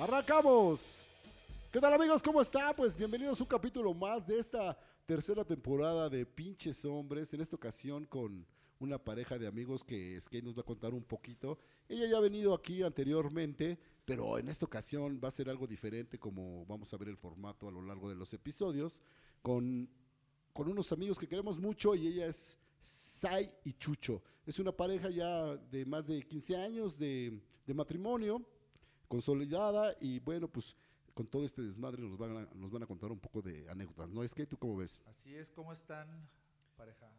¡Arrancamos! ¿Qué tal amigos? ¿Cómo está? Pues bienvenidos a un capítulo más de esta tercera temporada de Pinches Hombres. En esta ocasión con una pareja de amigos que Skate nos va a contar un poquito. Ella ya ha venido aquí anteriormente, pero en esta ocasión va a ser algo diferente como vamos a ver el formato a lo largo de los episodios. Con, con unos amigos que queremos mucho y ella es Sai y Chucho. Es una pareja ya de más de 15 años de, de matrimonio, consolidada y bueno, pues con todo este desmadre nos van, a, nos van a contar un poco de anécdotas, ¿no? Es que tú cómo ves. Así es, ¿cómo están, pareja?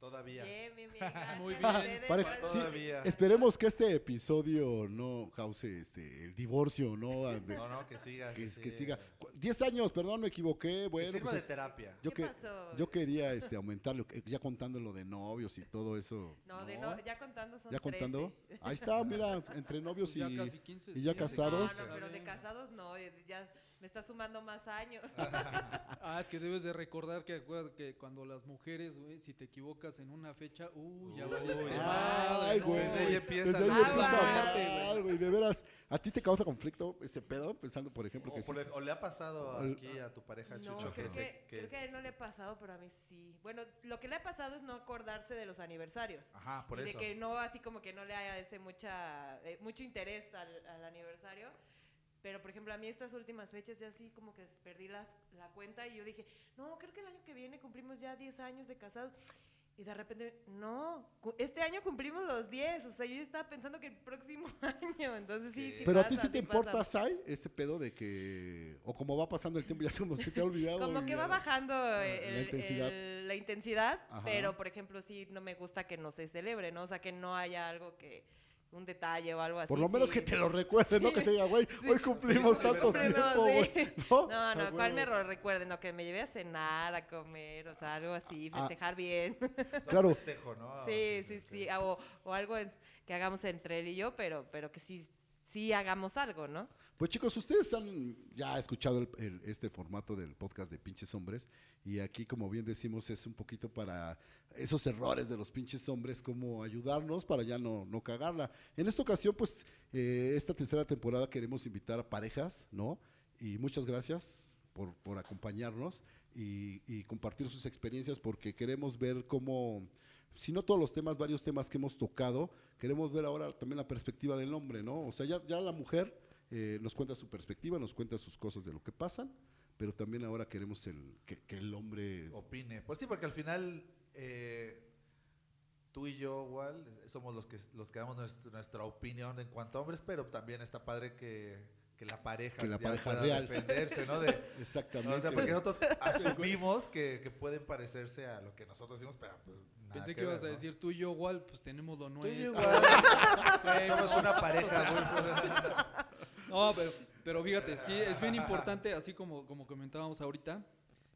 Todavía. Bien, bien, bien. Muy ¿Y bien. Pues, sí, Todavía. esperemos que este episodio no cause este, el divorcio, ¿no? Ah, No, no, que siga. que, que siga. Cu- 10 años, perdón, me equivoqué. Que Bueno, sirva pues de terapia. yo, ¿Qué que, pasó? yo quería este, aumentarlo, ya contando lo de novios y todo eso. No, de no, ya contando son ¿Ya contando? 13. Ahí está, mira, entre novios Pues y... ya casi 15, y ya sí, casados. No, no, pero de casados no, eh, ya me está sumando más años. Ah, es que debes de recordar que, que cuando las mujeres, güey, si te equivocas en una fecha, uh, ya Uy, valiste ay, güey. Desde ahí empieza Desde ahí la- empieza Ah, a güey. De veras, ¿a ti te causa conflicto ese pedo? Pensando, por ejemplo, que O, sí- le, o le ha pasado Al- aquí a tu pareja, No, Chucho, creo que, que, creo que a él no le ha pasado, pero a mí sí. Bueno, lo que le ha pasado es no acordarse de los aniversarios. Ajá, por y eso. de que no, así como que no le haya ese mucha, eh, mucho interés al, al aniversario. Pero, por ejemplo, a mí estas últimas fechas ya así como que perdí las, la cuenta y yo dije, no, creo que el año que viene cumplimos ya 10 años de casados. Y de repente, no, este año cumplimos los 10. O sea, yo estaba pensando que el próximo año. Entonces sí, Sí. sí Pero a ti pasa, sí te sí importa, pasa. Sai, ese pedo de que... O como va pasando el tiempo, ya se, como se te ha olvidado. Como que va bajando el- la intensidad. el- la intensidad, Ajá. pero por ejemplo sí no me gusta que no se celebre, ¿no? O sea, que no haya algo que, un detalle o algo así. Por lo menos sí. que te lo recuerden, no Sí. que te diga, güey, Sí. hoy cumplimos tanto tiempo, Sí. güey. No, No, Ah, no, ¿cuál me lo recuerden? No, que me lleve a cenar, a comer, o sea, algo así, Ah. festejar bien. Solo claro. festejo, ¿no? sí, sí, sí, ah, o, o algo en- que hagamos entre él y yo, pero, pero que sí, sí hagamos algo, ¿no? Pues chicos, ustedes han ya escuchado este formato del podcast de Pinches Hombres y aquí, como bien decimos, es un poquito para esos errores de los pinches hombres, como ayudarnos para ya no, no cagarla. En esta ocasión, pues, eh, esta tercera temporada queremos invitar a parejas, ¿no? Y muchas gracias por, por acompañarnos y, y compartir sus experiencias porque queremos ver cómo, si no todos los temas, varios temas que hemos tocado, queremos ver ahora también la perspectiva del hombre, ¿no? O sea, ya, ya la mujer eh, nos cuenta su perspectiva, nos cuenta sus cosas de lo que pasan, pero también ahora queremos el, que, que el hombre... Opine. Pues sí, porque al final eh, tú y yo, igual, somos los que, los que damos nuestra, nuestra opinión en cuanto a hombres, pero también está padre que, que la pareja, Que la pareja pueda real. defenderse, ¿no? De, Exactamente. o sea, porque nosotros asumimos que, que pueden parecerse a lo que nosotros decimos, pero pues Pensé que ver, ibas a ¿no? decir tú y yo igual, pues tenemos lo nuestro. Somos una pareja, güey. No, pero, pero fíjate, sí, es bien importante, así como, como comentábamos ahorita.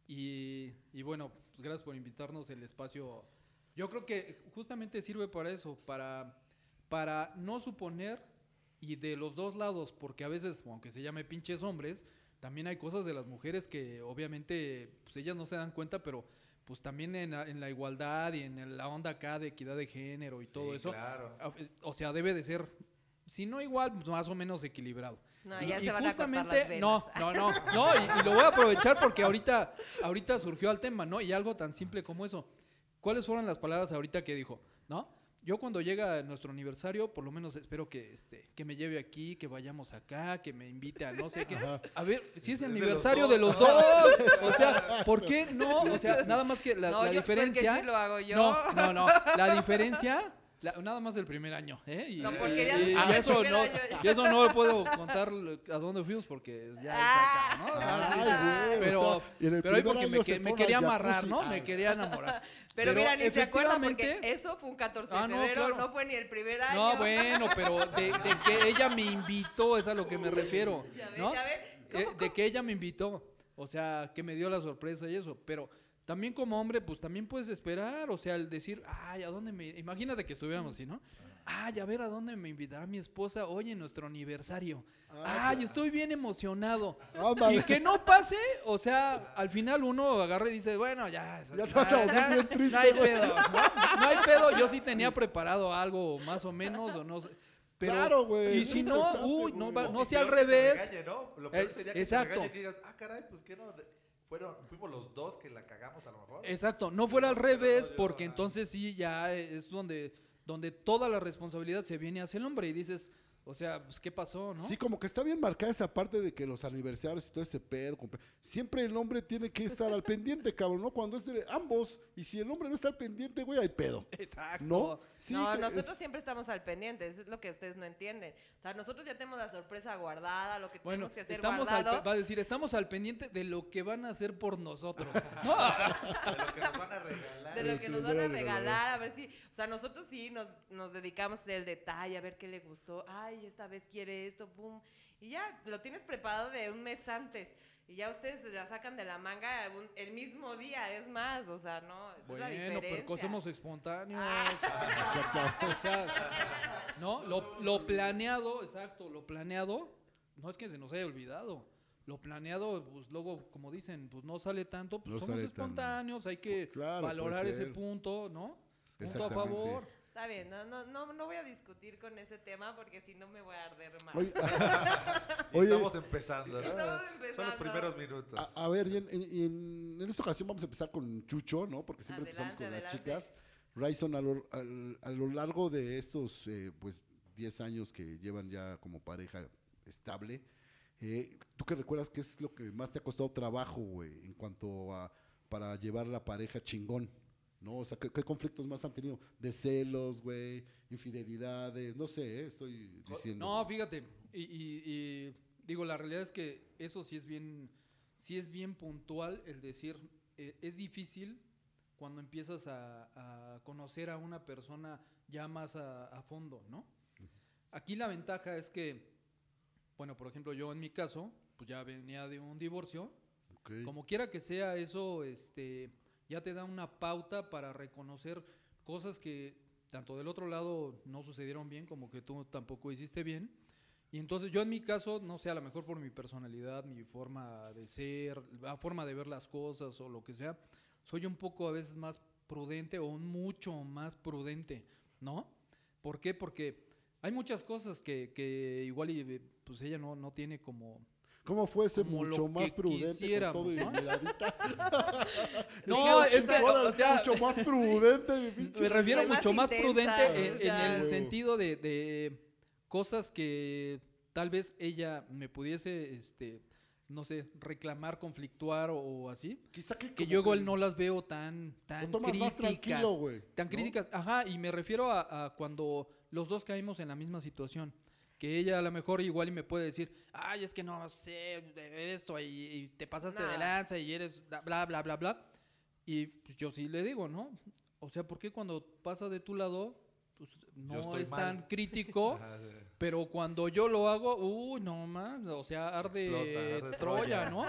Y, y bueno, pues gracias por invitarnos el espacio. Yo creo que justamente sirve para eso, para, para no suponer y de los dos lados, porque a veces, aunque se llame pinches hombres, también hay cosas de las mujeres que obviamente pues ellas no se dan cuenta, pero pues también en la, en la igualdad y en la onda acá de equidad de género y todo eso, Claro. a- O sea, debe de ser, si no igual, pues más o menos equilibrado. No, Y- ya y se van a cortar las justamente, venas. no, no, no, no, y, y lo voy a aprovechar porque ahorita, ahorita surgió al tema, ¿no? Y algo tan simple como eso. ¿Cuáles fueron las palabras ahorita que dijo? ¿No? Yo cuando llega nuestro aniversario, por lo menos espero que, este, que me lleve aquí, que vayamos acá, que me invite a no sé qué. A ver, si es Es de los aniversario de los dos, o sea, ¿por qué no? O sea, nada más que la, no, la yo, porque diferencia. sí lo hago yo. No, no, no. La diferencia, la- nada más el primer año, ¿eh? Y, No, porque ya y- y del eso primer no, y eso no lo puedo contar a dónde fuimos porque ya Ah. es acá, ¿no? Ay, güey, pero, o sea, pero ahí porque me, que- quería amarrar, jacuzzi. ¿no? Ah, Me quería enamorar. Pero, mira, ni se acuerdan efectivamente- porque eso fue un 14 de Ah, no, febrero, no, fue ni el primer año. No, bueno, pero de, de que ella me invitó, es a lo que me refiero, Ya ves, ¿no? ya ves. Eh, ¿Cómo, de que ella me invitó, o sea, que me dio la sorpresa y eso, pero también como hombre, pues también puedes esperar, o sea, el decir, ay, ¿a dónde me...? Imagínate que estuviéramos así, ¿no? Ay, a ver, ¿a dónde me invitará mi esposa hoy en nuestro aniversario? Ah, Ay, estoy bien emocionado. Y que no pase, o sea, al final uno agarra y dice, bueno, ya. Ya te vas a volver ya, bien triste, No hay pedo, ¿no? No hay pedo, yo sí tenía preparado algo más o menos, o no sé. Pero, Claro, güey. Y si no, uy, no, va- no sea al peor que te revés. regañe, ¿no? Lo peor Eh, sería que exacto. te regañe y que digas, ah, caray, pues que no. De- Fueron, fuimos los dos que la cagamos a lo mejor. Exacto, no fuera al revés, porque entonces sí ya es donde, donde toda la responsabilidad se viene hacia el hombre y dices, o sea, pues, ¿qué pasó, no? Sí, como que está bien marcada esa parte de que los aniversarios y todo ese pedo. Siempre el hombre tiene que estar al pendiente, cabrón, ¿no? Cuando es de ambos. Y si el hombre no está al pendiente, güey, hay pedo. Exacto. ¿No? Sí, no, nosotros es- siempre estamos al pendiente, eso es lo que ustedes no entienden. O sea, nosotros ya tenemos la sorpresa guardada, lo que Bueno, tenemos que hacer estamos al, guardado. pe- va a decir, estamos al pendiente de lo que van a hacer por nosotros. No, De lo que nos van a regalar. de lo que nos van a regalar, a ver si, o sea, nosotros sí nos, nos dedicamos a hacer el detalle, a ver qué le gustó, ay, esta vez quiere esto, pum, y ya, lo tienes preparado de un mes antes, y ya ustedes la sacan de la manga un- el mismo día, es más, o sea, no, esa es la bueno, diferencia. pero somos espontáneos. Exacto. O sea, ¿no? Lo, lo planeado, exacto, lo planeado, no es que se nos haya olvidado. Lo planeado, pues luego, como dicen, pues no sale tanto, pues No somos tan- espontáneos, hay que Claro, valorar ese punto, ¿no? Punto a favor. Está bien, no, no, no, no voy a discutir con ese tema porque si no me voy a arder más. Oye, Y Oye. estamos empezando. ¿no? Estamos Son los empezando. primeros minutos. a, a ver, y en, esta ocasión vamos a empezar con Chucho, ¿no? Porque siempre empezamos con Adelante, las chicas. Ryson, a lo, al- a lo largo de estos, eh, pues, 10 años que llevan ya como pareja estable, eh, ¿tú qué recuerdas qué es lo que más te ha costado trabajo, güey, en cuanto a para llevar la pareja chingón? ¿No? O sea, ¿qué, qué conflictos más han tenido? De celos, güey, infidelidades, no sé, eh, estoy diciendo. No, fíjate, y, y- y digo, la realidad es que eso sí es bien, sí es bien puntual el decir, eh, es difícil cuando empiezas a, a conocer a una persona ya más a, a fondo, ¿no? Aquí la ventaja es que, bueno, por ejemplo, yo en mi caso, pues ya venía de un divorcio, como quiera que sea eso, este, ya te da una pauta para reconocer cosas que tanto del otro lado no sucedieron bien, como que tú tampoco hiciste bien. Y entonces yo en mi caso, no sé, a lo mejor por mi personalidad, mi forma de ser, la forma de ver las cosas o lo que sea, soy un poco a veces más prudente o mucho más prudente, ¿no? ¿Por qué? Porque hay muchas cosas que, que igual y pues ella no, no tiene como... ¿Cómo fue ese Como lo mucho más prudente con todo y ¿no? miradita? No, es que, o sea, mucho más prudente, mi pinche Me refiero Soy mucho más, intensa, prudente en, el sentido de, de cosas que tal vez ella me pudiese, este, no sé, reclamar, conflictuar o, o así. Quizá que, yo igual no las veo tan, tan críticas. tranquilo, güey. Tan ¿no? críticas, ajá, y me refiero a, a cuando los dos caímos en la misma situación. Que ella a lo mejor igual y me puede decir, ay, es que no sé de esto y, y te pasaste de lanza y eres bla, bla, bla, bla. Y pues, yo sí le digo, ¿no? O sea, ¿por qué cuando pasa de tu lado, pues no es mal. tan crítico, pero cuando yo lo hago, uy, no más, o sea, arde, Explota, arde Troya, Troya. ¿no?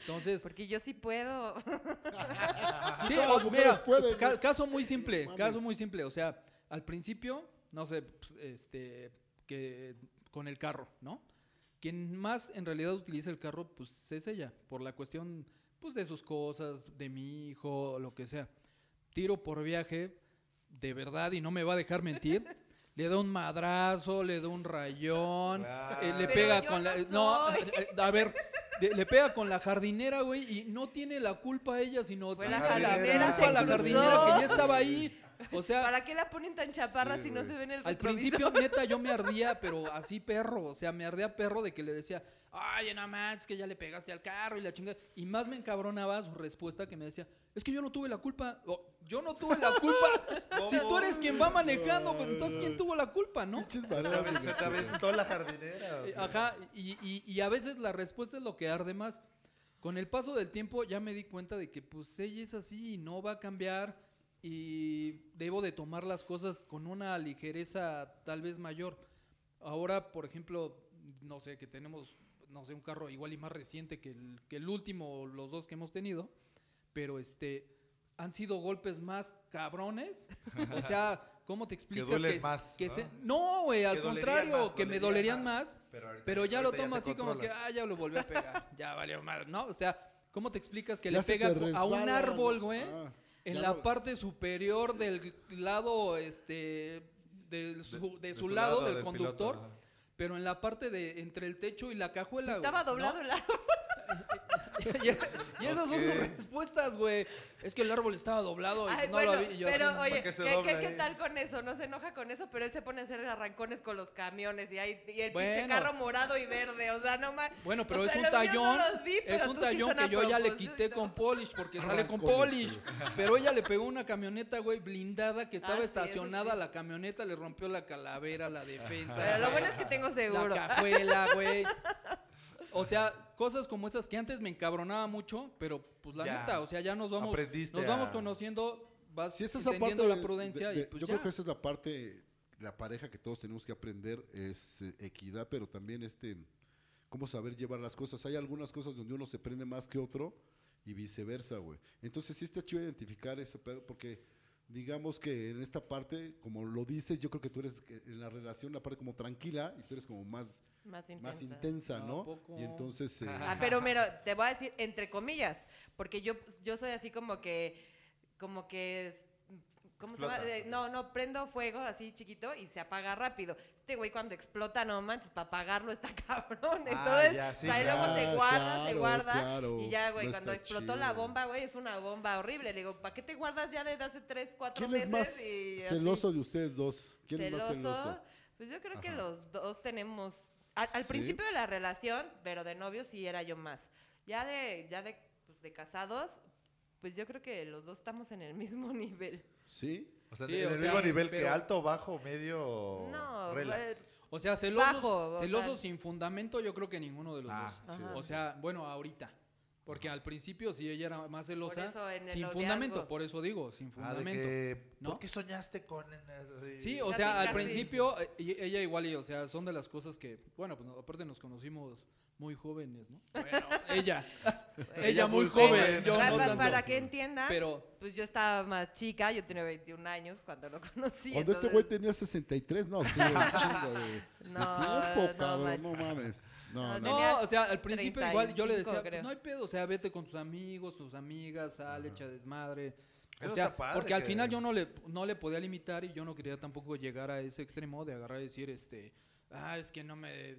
Entonces, Porque yo sí puedo. Sí, todas mujeres mira, pueden, ca- güey. caso muy simple, Mames. caso muy simple. O sea, al principio, no sé, pues, este, que con el carro, ¿no? Quien más en realidad utiliza el carro, pues es ella, por la cuestión, pues de sus cosas, de mi hijo, lo que sea. Tiro por viaje, de verdad, y no me va a dejar mentir. Le da un madrazo, le da un rayón, eh, le pega con la... no No, soy. eh, a ver, le, pega con la jardinera, güey, y no tiene la culpa ella, sino Fue la jardinera, culpa se la jardinera que ya estaba ahí. O sea, ¿Para qué la ponen tan chaparra Sí, si no se ve en el al retrovisor? principio, neta, yo me ardía, pero así perro. O sea, me ardía perro de que le decía, ay, no manches, que ya le pegaste al carro y la chingada. Y más me encabronaba su respuesta que me decía, es que yo no tuve la culpa. O, yo no tuve la culpa. si tú eres quien va manejando, pues entonces ¿quién tuvo la culpa, no? Pinches Se te Se aventó la jardinera. Eh. Ajá, y, y- y a veces la respuesta es lo que arde más. Con el paso del tiempo ya me di cuenta de que pues ella es así y no va a cambiar y debo de tomar las cosas con una ligereza tal vez mayor. Ahora, por ejemplo, no sé, que tenemos, no sé, un carro igual y más reciente que el, que el último, los dos que hemos tenido, pero este, han sido golpes más cabrones. O sea, ¿cómo te explicas? duelen más, que ¿no? se- no, güey, al Que contrario, más, que me dolerían dolerían más. Pero, ahorita- Pero ya lo te así como que, controlas. ah, ya lo volvió a pegar. ya valió mal, ¿no? O sea, ¿cómo te explicas que Ya le pega a un árbol, güey? Ah, en ya la no- parte superior del lado, este, de su, de de su lado, del, del conductor, piloto, pero en la parte de entre el techo y la cajuela. Estaba ¿no? doblado el árbol. y, y esas son sus respuestas, güey. Es que el árbol estaba doblado y Ay, no bueno, lo vi. yo pero así, oye, qué ¿qué, qué- ahí? tal con eso? No se enoja con eso, pero él se pone a hacer arrancones con los camiones y, hay, y el pinche Bueno. carro morado y verde, o sea, no más. Bueno, pero O es un no tallón, vi, es un sí tallón son que yo ya le quité con polish porque sale con polish. Pero ella le pegó una camioneta, güey, blindada que estaba Ah, sí, estacionada, sí. la camioneta le rompió la calavera, la defensa. Pero lo bueno es que tengo seguro. La cajuela, güey. O sea, cosas como esas que antes me encabronaba mucho, pero pues la Ya. neta, o sea, ya nos vamos Aprendiste nos vamos a- conociendo, vas Si esa es la parte de- prudencia de- y pues yo ya. creo que esa es la parte la pareja que todos tenemos que aprender es eh, equidad pero también este cómo saber llevar las cosas hay algunas cosas donde uno se prende más que otro y viceversa güey entonces sí está chido identificar ese pedo porque digamos que en esta parte como lo dices yo creo que tú eres eh, en la relación la parte como tranquila y tú eres como más Más intensa. más intensa ¿A no poco? y entonces eh, Ah, pero mira, te voy a decir entre comillas, porque yo, yo soy así como que, como que, es- ¿cómo se llama? Explotas. No, no, prendo fuego así chiquito y se apaga rápido. Este güey cuando explota, no manches, para apagarlo está cabrón. Ah, Entonces, ya, sí, o sea, y luego se claro, guarda, se claro, guarda. claro, y ya, güey, no cuando explotó la chido. bomba, güey, es una bomba horrible. Le digo, ¿para qué te guardas ya desde hace tres, cuatro ¿quién meses? es más y celoso de ustedes dos quién es más celoso Pues yo creo que Ajá. los dos tenemos. Al, al ¿Sí? principio de la relación, pero de novios sí era yo más. Ya de, ya de, pues, de casados, pues yo creo que los dos estamos en el mismo nivel. sí O sea, Sí, en o el sea, mismo nivel que alto, bajo, medio. No, relax. eh, O sea, celosos, Bajo, o celosos sea- sin fundamento, yo creo que ninguno de los Ah, dos. O sea, bueno, ahorita. Porque al principio sí ella era más celosa, eso en el sin fundamento, por eso digo, sin Ah, de fundamento. que, ¿no? ¿Por qué soñaste con.? Sí, o Casi, sea, al casi. principio eh, ella igual y, o sea, son de las cosas que, bueno, pues aparte nos conocimos muy jóvenes, ¿no? Bueno, ella, ella muy joven, yo pa- no para que entiendan, Pero pues yo estaba más chica, yo tenía 21 años cuando lo conocí. Cuando este entonces- güey tenía 63, no, sí, un chingo de, de No, tiempo, no cabrón, no mames. No, No, no. O sea, al principio igual yo le 35, decía, creo. no hay pedo, o sea, vete con tus amigos, tus amigas, sal, echa desmadre. O sea, padre porque al final yo no le, no le podía limitar y yo no quería tampoco llegar a ese extremo de agarrar y decir, este, ah, es que no me...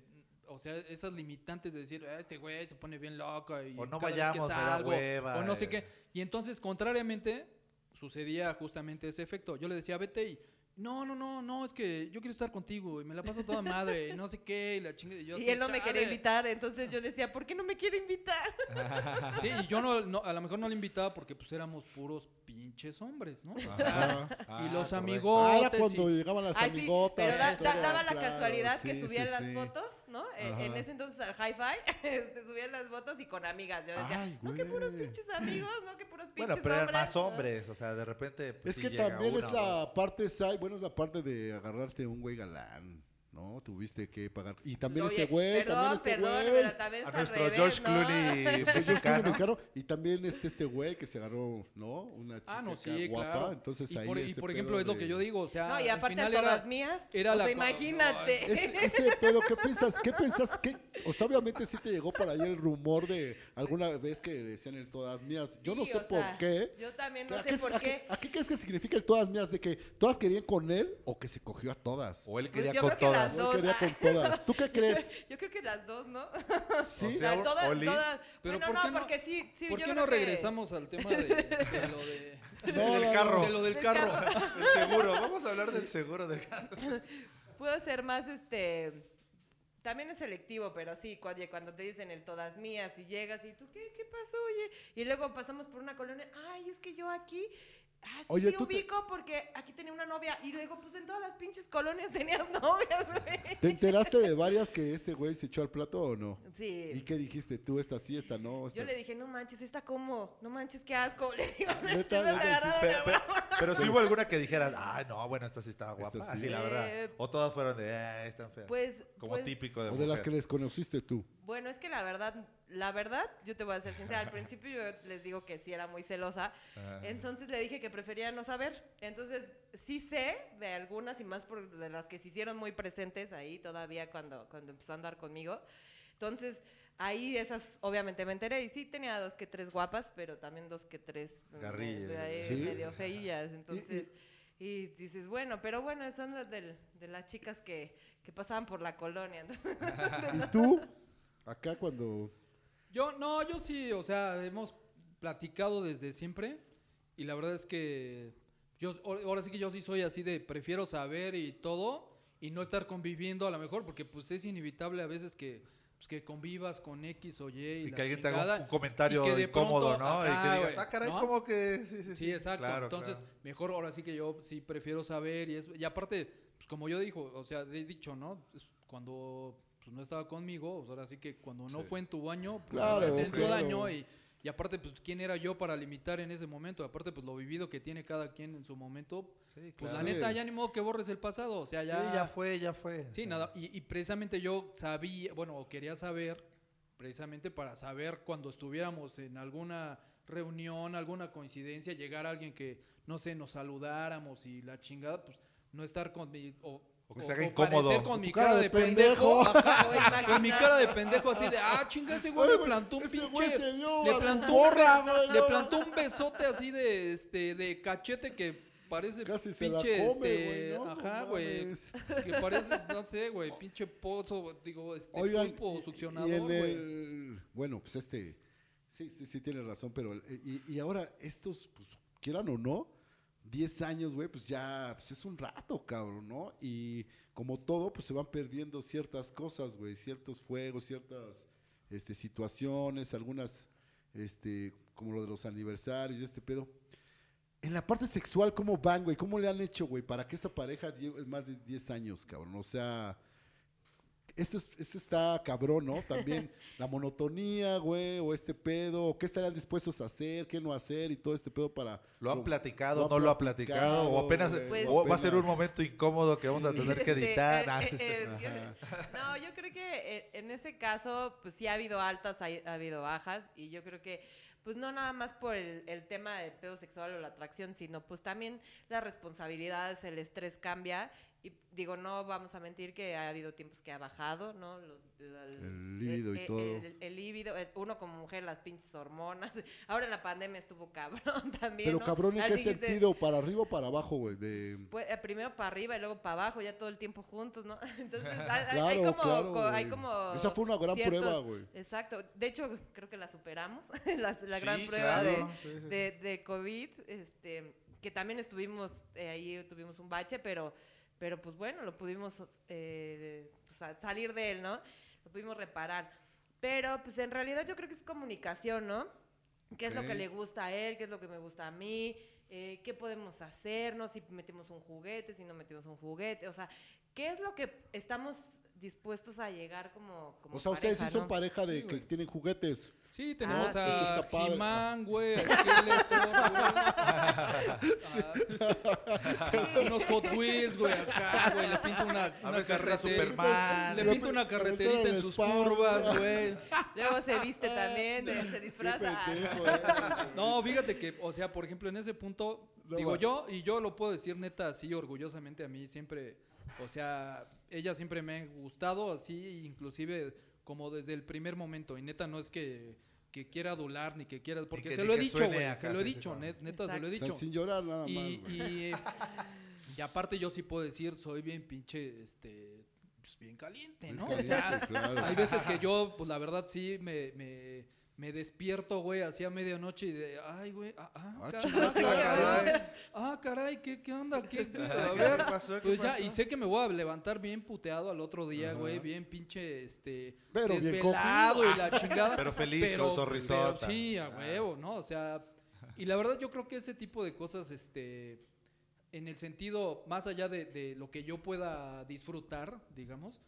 O sea, esas limitantes de decir, ah, este güey se pone bien loco y O no cada vez que vayamos, salgo, hueva, o no sé eh. qué. Y entonces, contrariamente, sucedía justamente ese efecto. Yo le decía, vete y... No, no, no, no, es que yo quiero estar contigo y me la paso toda madre y no sé qué y la chinga. Y, yo Y así, él no me quería invitar, entonces yo decía, ¿por qué no me quiere invitar? Sí, y yo no, no- a lo mejor no le invitaba porque pues éramos puros pinches hombres, ¿no? Ajá. y Ah, los correcto. amigos. Ah, era cuando llegaban las Ay, sí, amigotas. pero da- da- daba la claro, casualidad que subían sí, las sí. fotos, ¿no? En, Ajá. en ese entonces al hi-fi, este, subían las fotos y con amigas. Yo decía, Ay, no, que puros pinches amigos, no, que puros pinches Bueno, pero eran hombres. más ¿no? hombres, o sea, de repente. pues, Es sí que llega también es la parte, bueno, es la parte de agarrarte un güey galán, ¿no? Tuviste que pagar. Y también Oye, este güey, perdón, también este perdón, güey. pero también A nuestro revés, George ¿no? Clooney mexicano. Y también este, este güey que se agarró, ¿no? Una chica Ah, no, sí, guapa. claro. Entonces y ahí por, y por ejemplo, es lo que yo digo, o sea, No, y aparte todas era, mías. era o la sea, co- imagínate. Ese, ese pedo, ¿qué piensas? ¿Qué pensaste? ¿Qué? O sea, obviamente sí te llegó por ahí el rumor de alguna vez que decían el todas mías. Yo no sé por sea, qué. Yo también ¿A no qué, sé por a qué- qué. a qué crees que significa el todas mías? ¿De que todas querían con él o que se cogió a todas? O él Pues quería con que todas. dos. quería con todas. ¿Tú qué crees? Yo creo que las dos, ¿no? ¿Sí? O O sea, todas, Oli. todas. Pero bueno, ¿por no, qué no- porque sí, sí, ¿Por yo qué creo no que- regresamos al tema de, de lo de, No, del carro. de lo del Del carro? carro. El seguro, vamos a hablar del seguro del carro. Puedo ser más, este... También es selectivo, pero sí, cuando, cuando te dicen el todas mías y llegas y tú, ¿qué, qué pasó, oye? Y luego pasamos por una colonia, ay, es que yo aquí, ah, sí Oye, te tú te- ubico porque aquí tenía una novia. Y luego, pues en todas las pinches colonias tenías novias, güey. ¿Te enteraste de varias que este güey se echó al plato o no? Sí. ¿Y qué dijiste? ¿Tú esta sí, esta no? Esta... Yo le dije, no manches, esta como, no manches, qué asco. Le digo, Neta, "Me has neta, sí. agarrado Pe- la pe- broma". pero sí hubo alguna que dijeras, ay, no, bueno, esta sí estaba guapa. Esta sí. Así, la verdad. Eh, O todas fueron de, ay, están feas. Pues, Como pues, típico de O de las que les conociste tú. Bueno, es que la verdad, la verdad, yo te voy a ser sincera, al principio yo les digo que sí era muy celosa, Ah. entonces le dije que prefería no saber, entonces sí sé de algunas y más por de las que se hicieron muy presentes ahí todavía cuando, cuando empezó a andar conmigo, entonces ahí esas obviamente me enteré y sí tenía dos que tres guapas, pero también dos que tres Garrillas. de ahí Sí. medio feillas, entonces... Y dices, bueno, pero bueno, son las del- de, las chicas que, que pasaban por la colonia. ¿Y tú? Acá cuando... Yo, no, yo sí, o sea, hemos platicado desde siempre y la verdad es que yo, ahora sí que yo sí soy así de prefiero saber y todo y no estar conviviendo a lo mejor porque pues es inevitable a veces que, pues, que convivas con X o Y. Y, Y que alguien te haga chingada, un, comentario incómodo, pronto, ¿no? y que digas, ah, caray, ¿no? ¿cómo que...? Sí, sí, sí. Sí, exacto. Claro, Entonces, claro. mejor ahora sí que yo sí prefiero saber y es y aparte, pues como yo dijo, o sea, he dicho, ¿no? Cuando pues, no estaba conmigo, pues, ahora sí que cuando no Sí. fue en tu baño, pues Claro, me claro. daño y, y aparte, pues quién era yo para limitar en ese momento, aparte, pues lo vivido que tiene cada quien en su momento, Sí, pues claro. la Sí. neta ya ni modo que borres el pasado, o sea, Sí, ya... ya fue, ya fue. Sí, nada, y, y precisamente yo sabía, bueno, o quería saber, precisamente para saber cuando estuviéramos en alguna reunión, alguna coincidencia, llegar a alguien que, no sé, nos saludáramos y la chingada, pues no estar con mi... O, O que se haga incómodo. Con mi cara cara de de pendejo. ajá, O güey, imaginar- con mi cara de pendejo así de, ah, chinga, ese güey Oye, le plantó un ese pinche... güey se dio le plantó, un, güey, le plantó un besote así de, este, de cachete que parece Casi se la pinche, come, este, güey, ¿no? ajá, No güey, mames. que parece, no sé, güey, pinche pozo, digo, este Oigan, pulpo y- y succionador, en el- bueno, pues este, sí, sí, sí tiene razón, pero, el- y, y ahora estos, pues, quieran o no, 10 años, güey, pues ya, pues es un rato, cabrón, ¿no? Y como todo, pues se van perdiendo ciertas cosas, güey, ciertos fuegos, ciertas, este, situaciones, algunas, este, como lo de los aniversarios este pedo. En la parte sexual, ¿cómo van, güey? ¿Cómo le han hecho, güey, para que esa pareja lleve más de 10 años, cabrón? O sea, eso, es, eso está cabrón, ¿no? También la monotonía, güey, o este pedo, o qué estarían dispuestos a hacer, qué no hacer y todo este pedo para... ¿Lo han platicado, lo no lo ha platicado? ¿O apenas Pues- o va a ser un momento incómodo que vamos a tener que Este, editar? eh, eh, yo- no, yo creo que eh, en ese caso, pues sí ha habido altas, ha, habido bajas, y yo creo que, pues no nada más por el, el tema del pedo sexual o la atracción, sino pues también las responsabilidades, el estrés cambia, y digo, no vamos a mentir que ha habido tiempos que ha bajado, ¿no? Los- la- El líbido y todo. El, el líbido, uno como mujer, las pinches hormonas. Ahora en la pandemia estuvo cabrón también, Pero ¿no? cabrón, ¿en qué dijiste, sentido? ¿Para arriba o para abajo, güey? De... pues, eh, primero para arriba y luego para abajo, ya todo el tiempo juntos, ¿no? Entonces, hay, hay- Claro, hay como, claro, co- hay como Esa fue una gran ciertos- prueba, güey. Exacto. De hecho, creo que la superamos, la, la Sí, gran prueba claro, de, de COVID, este, que también estuvimos, eh, ahí tuvimos un bache, pero, pero pues bueno, lo pudimos eh, pues, salir de él, ¿no? Lo pudimos reparar. Pero pues en realidad yo creo que es comunicación, ¿no? ¿Qué es lo que le gusta a él? ¿Qué es lo que me gusta a mí? Eh, ¿Qué podemos hacer? ¿No? Si metimos un juguete, si no metimos un juguete. O sea, ¿qué es lo que estamos dispuestos a llegar como, como O sea, ustedes sí pareja, son ¿no? pareja de Sí, que tienen juguetes. Sí, tenemos Ah, a. He-Man, güey, a Skeletor, güey. Unos Hot Wheels, güey, acá, güey, le pinto una, una carretera. Superman. Le Le pinto una pinta- carreterita en sus curvas, güey. Luego se viste también, de- se disfraza. eh. No, fíjate que, o sea, por ejemplo, en ese punto, No digo va. yo, y yo lo puedo decir neta así orgullosamente a mí siempre, o sea, ella siempre me ha gustado así, inclusive como desde el primer momento, y neta no es que, que quiera adular ni que quiera, porque que- se lo he que dicho, güey, acá, se lo he dicho, neta se lo he Exacto. O sea, dicho. sin llorar nada más, Y, y, y aparte yo sí puedo decir, soy bien pinche, este, pues bien caliente, Bien ¿no? O sea, claro. hay veces que yo, pues la verdad sí me, me, me despierto, güey, así a medianoche y de, ay, güey, ah, ah, Ah, ah, caray, ah, caray, ¿qué, qué onda? ¿Qué, qué? A ¿Qué ver, pasó? ¿Qué pues ya, pasó? y sé que me voy a levantar bien puteado al otro día, Ajá. güey, bien pinche, este, Pero bien desvelado y la chingada. Pero feliz, con sonrisota. pero sí, a Ah. huevo, ¿no? O sea, y la verdad yo creo que ese tipo de cosas, este, en el sentido, más allá de, de lo que yo pueda disfrutar, digamos,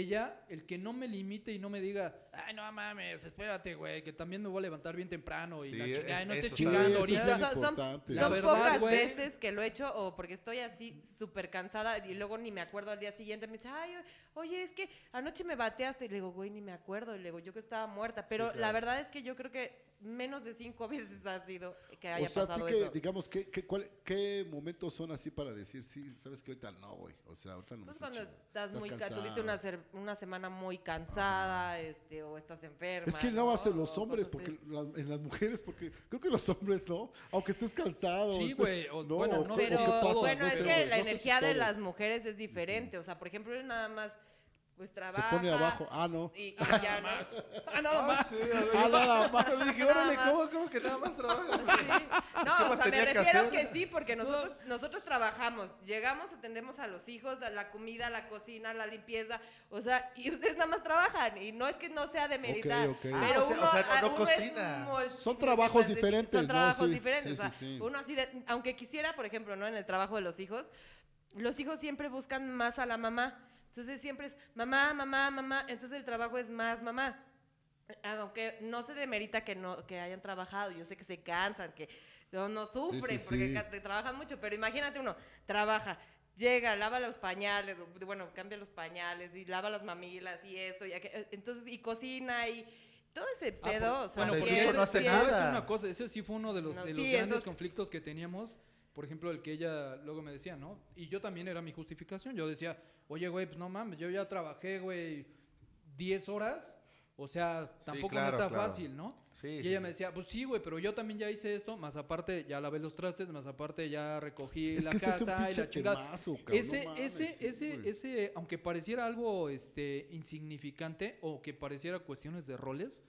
ella, el que no me limite y no me diga, ay, no mames, espérate, güey, que también me voy a levantar bien temprano y Sí, la es- chingada, y no estés chingando es ahorita. Son- son- importante. La Son verdad, pocas güey. veces que lo he hecho o porque estoy así súper cansada y luego ni me acuerdo al día siguiente. Me dice, ay, oye, es que anoche me bateaste. Y le digo, güey, ni me acuerdo. Y le digo, yo que estaba muerta. Pero la claro. verdad es que yo creo que menos de cinco veces ha sido que haya O sea, pasado que, eso. digamos, ¿qué, qué, cuál- qué momentos son así para decir, sí, sabes que ahorita no, güey? O sea, ahorita no Pues cuando estás, muy ca- cansado. tuviste una, ser- una semana muy cansada, este, o estás enferma. Es que no va a ser los O hombres, porque la- en las mujeres, porque creo que los hombres no, aunque estés cansado. Sí, güey, o- bueno, no o Pero qué pasa, bueno, no es sé, que la no energía de todos. las mujeres es diferente. O sea, por ejemplo, él nada más pues Se trabaja. pone abajo, ah, no. Y, y ya no. Ah, nada Ah, más. sí, a ver, Ah, nada más. Yo dije, órale. ¿cómo, cómo que nada más trabaja? Sí. No, ¿Qué o sea, me que refiero hacer? que sí, porque nosotros, nosotros trabajamos, llegamos, atendemos a los hijos, a la comida, la cocina, la limpieza, o sea, y ustedes nada más trabajan, y no es que no sea de meritar, ok. pero Ah, o sea- uno, o sea, no a- uno cocina. Son trabajos son diferentes, ¿no? trabajos Sí, diferentes, sí, o sea, sí, sí. uno así de, aunque quisiera, por ejemplo, ¿no? En el trabajo de los hijos, los hijos siempre buscan más a la mamá, entonces siempre es mamá, mamá, mamá, entonces el trabajo es más mamá. Aunque no se demerita que no que hayan trabajado, yo sé que se cansan, que no, no sufren sí, porque sí. ca- te trabajan mucho, pero imagínate uno, trabaja, llega, lava los pañales, o, bueno, cambia los pañales y lava las mamilas y esto, y eh, entonces, y cocina y todo ese Ah, pedo. o sea, bueno, porque es- Chicho no hace Te es- nada. una cosa, ese sí fue uno de los, No, de sí, los grandes esos- conflictos que teníamos. Por ejemplo, el que ella luego me decía, ¿no? Y yo también era mi justificación. Yo decía, oye, güey, pues no mames, yo ya trabajé, güey, 10 horas. O sea, Sí, tampoco claro, no está claro. fácil, ¿no? Sí, y sí, ella sí. me decía, pues sí, güey, pero yo también ya hice esto, más aparte ya lavé los trastes, más aparte ya recogí Es la que ese es un casa y la chingada. temazo, cabrón, Ese, no mames, ese, sí, ese, güey. ese, aunque pareciera algo este, insignificante o que pareciera cuestiones de roles,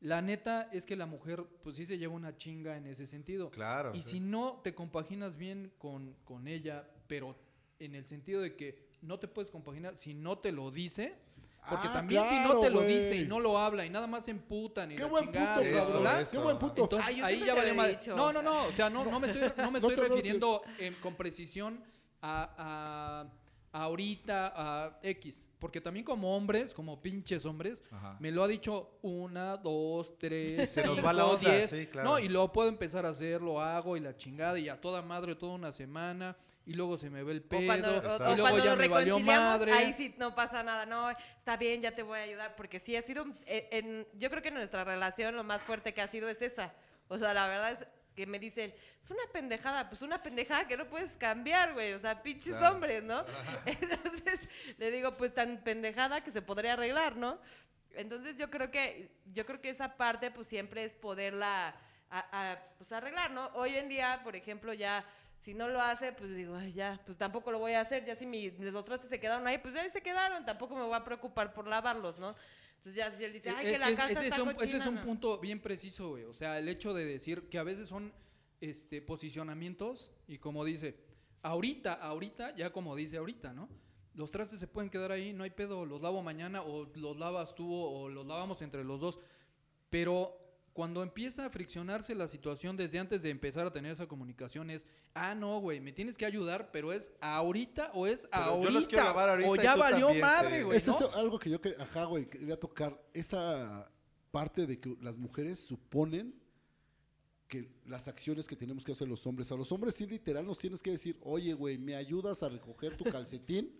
la neta es que la mujer, pues sí se lleva una chinga en ese sentido. Claro. Y sí. si no te compaginas bien con, con ella, pero en el sentido de que no te puedes compaginar si no te lo dice, porque Ah, también si no te lo dice y no lo habla y nada más se emputan y Qué la buen chingada bla, cabrón. eso. Qué buen punto. entonces Ah, yo ahí ya madre. dicho. No, no, no, o sea, no, no me estoy, no me No estoy te- no te- refiriendo eh, con precisión a, a- a ahorita, a X. Porque también como hombres, como pinches hombres, Ajá. me lo ha dicho una, dos, tres, Se nos va la onda, diez. sí, claro. No, y luego puedo empezar a hacer, lo hago y la chingada y a toda madre toda una semana y luego se me ve el pedo O cuando, o- o y cuando ya nos reconciliamos, madre. ahí sí no pasa nada. No, está bien, ya te voy a ayudar. Porque sí ha sido, eh, en, yo creo que nuestra relación lo más fuerte que ha sido es esa. O sea, la verdad es que me dicen, es una pendejada. Pues una pendejada que no puedes cambiar, güey. O sea, pinches Claro. hombres, ¿no? Entonces, le digo, pues tan pendejada que se podría arreglar, ¿no? Entonces yo creo que, yo creo que esa parte, pues siempre es poderla a- a, pues, arreglar, ¿no? Hoy en día, por ejemplo, ya si no lo hace, pues digo, "Ay, ya, pues tampoco lo voy a hacer. Ya si mi, los trastes se quedaron ahí, pues ya se quedaron. Tampoco me voy a preocupar por lavarlos, ¿no? Entonces ya si él dice, ay, Es que la casa ese, está es un, ese cochina", es un no. punto bien preciso, güey. O sea, el hecho de decir que a veces son este, posicionamientos y como dice, ahorita, ahorita, ya como dice ahorita, ¿no? Los trastes se pueden quedar ahí, no hay pedo, los lavo mañana o los lavas tú o los lavamos entre los dos. Pero cuando empieza a friccionarse la situación desde antes de empezar a tener esa comunicación es, ah, no, güey, me tienes que ayudar, pero es ahorita o es Pero yo ahorita. los quiero lavar ahorita o y ya tú valió también, madre, güey. Ese ¿no? es algo que yo quería, ajá, güey, quería tocar. Esa parte de que las mujeres suponen que las acciones que tenemos que hacer los hombres, a los hombres sí literal nos tienes que decir, oye, güey, ¿me ayudas a recoger tu calcetín?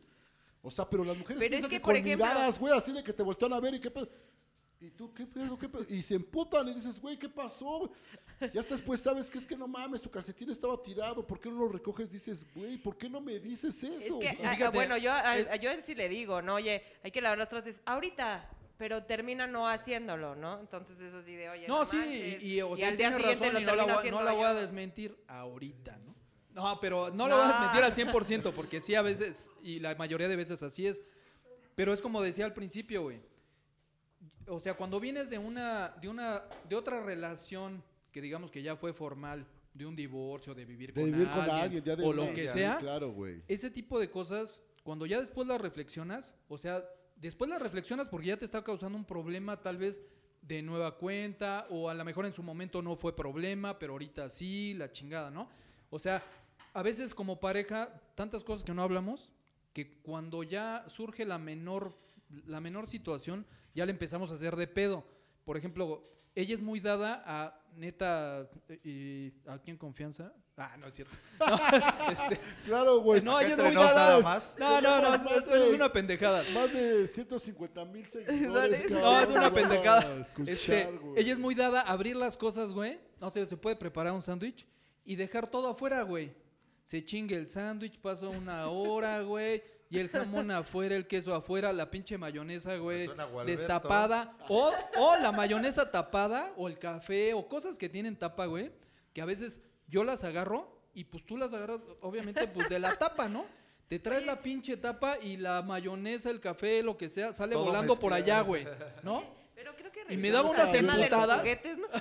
O sea, pero las mujeres Pero es que, que, por con ejemplo- miradas, güey, así de que te voltean a ver y qué pedo. ¿Y tú qué pedo, qué pedo? Y se emputan y dices, güey, ¿qué pasó? Ya hasta después sabes que es que no mames, tu calcetín estaba tirado, ¿por qué no lo recoges? Dices, güey, ¿por qué no me dices Es eso? que, güey?" ah, ah, Fíjate, bueno, yo a, a- yo sí le digo, ¿no? Oye, hay que lavar los trastes ahorita, pero termina no haciéndolo, ¿no? Entonces es así de, oye, No, no, sí, manches, y, y, o sea, al día siguiente razón lo no la, haciendo no la voy a desmentir ahorita, ¿no? No, pero no lo voy a No. desmentir al 100%, porque sí a veces, y la mayoría de veces así es. Pero es como decía al principio, güey. O sea, cuando vienes de una, de una, de otra relación que digamos que ya fue formal, de un divorcio, de vivir de con vivir alguien, con alguien, ya de o lo que sea, Claro, güey. ese tipo de cosas, cuando ya después las reflexionas, o sea, después las reflexionas porque ya te está causando un problema tal vez de nueva cuenta, o a lo mejor en su momento no fue problema, pero ahorita sí, la chingada, ¿no? O sea, a veces como pareja, tantas cosas que no hablamos, que cuando ya surge la menor, la menor situación, ya le empezamos a hacer de pedo. Por ejemplo, ella es muy dada a, neta, y aquí en confianza, Ah, no es cierto. No, este, Claro, güey. no, ella es muy dada. nada más. No, no, no, Más es, es- de- es una pendejada. Más de 150 mil seguidores. No, cabrón, No, es una pendejada. escuchar, Este, güey. ella es muy dada a abrir las cosas, güey. No sé, se puede preparar un sándwich y dejar todo afuera, güey. Se chingue el sándwich, pasa una hora, güey. Y el jamón afuera, el queso afuera, la pinche mayonesa, güey, suena Gualberto. destapada. O, o la mayonesa tapada, o el café, o cosas que tienen tapa, güey. Que a veces yo las agarro y pues tú las agarras, obviamente, pues de la tapa, ¿no? Te traes la pinche tapa y la mayonesa, el café, lo que sea, sale Todo volando por allá, güey. ¿No? Pero creo que Y me daba unas emputadas. juguetes, ¿no?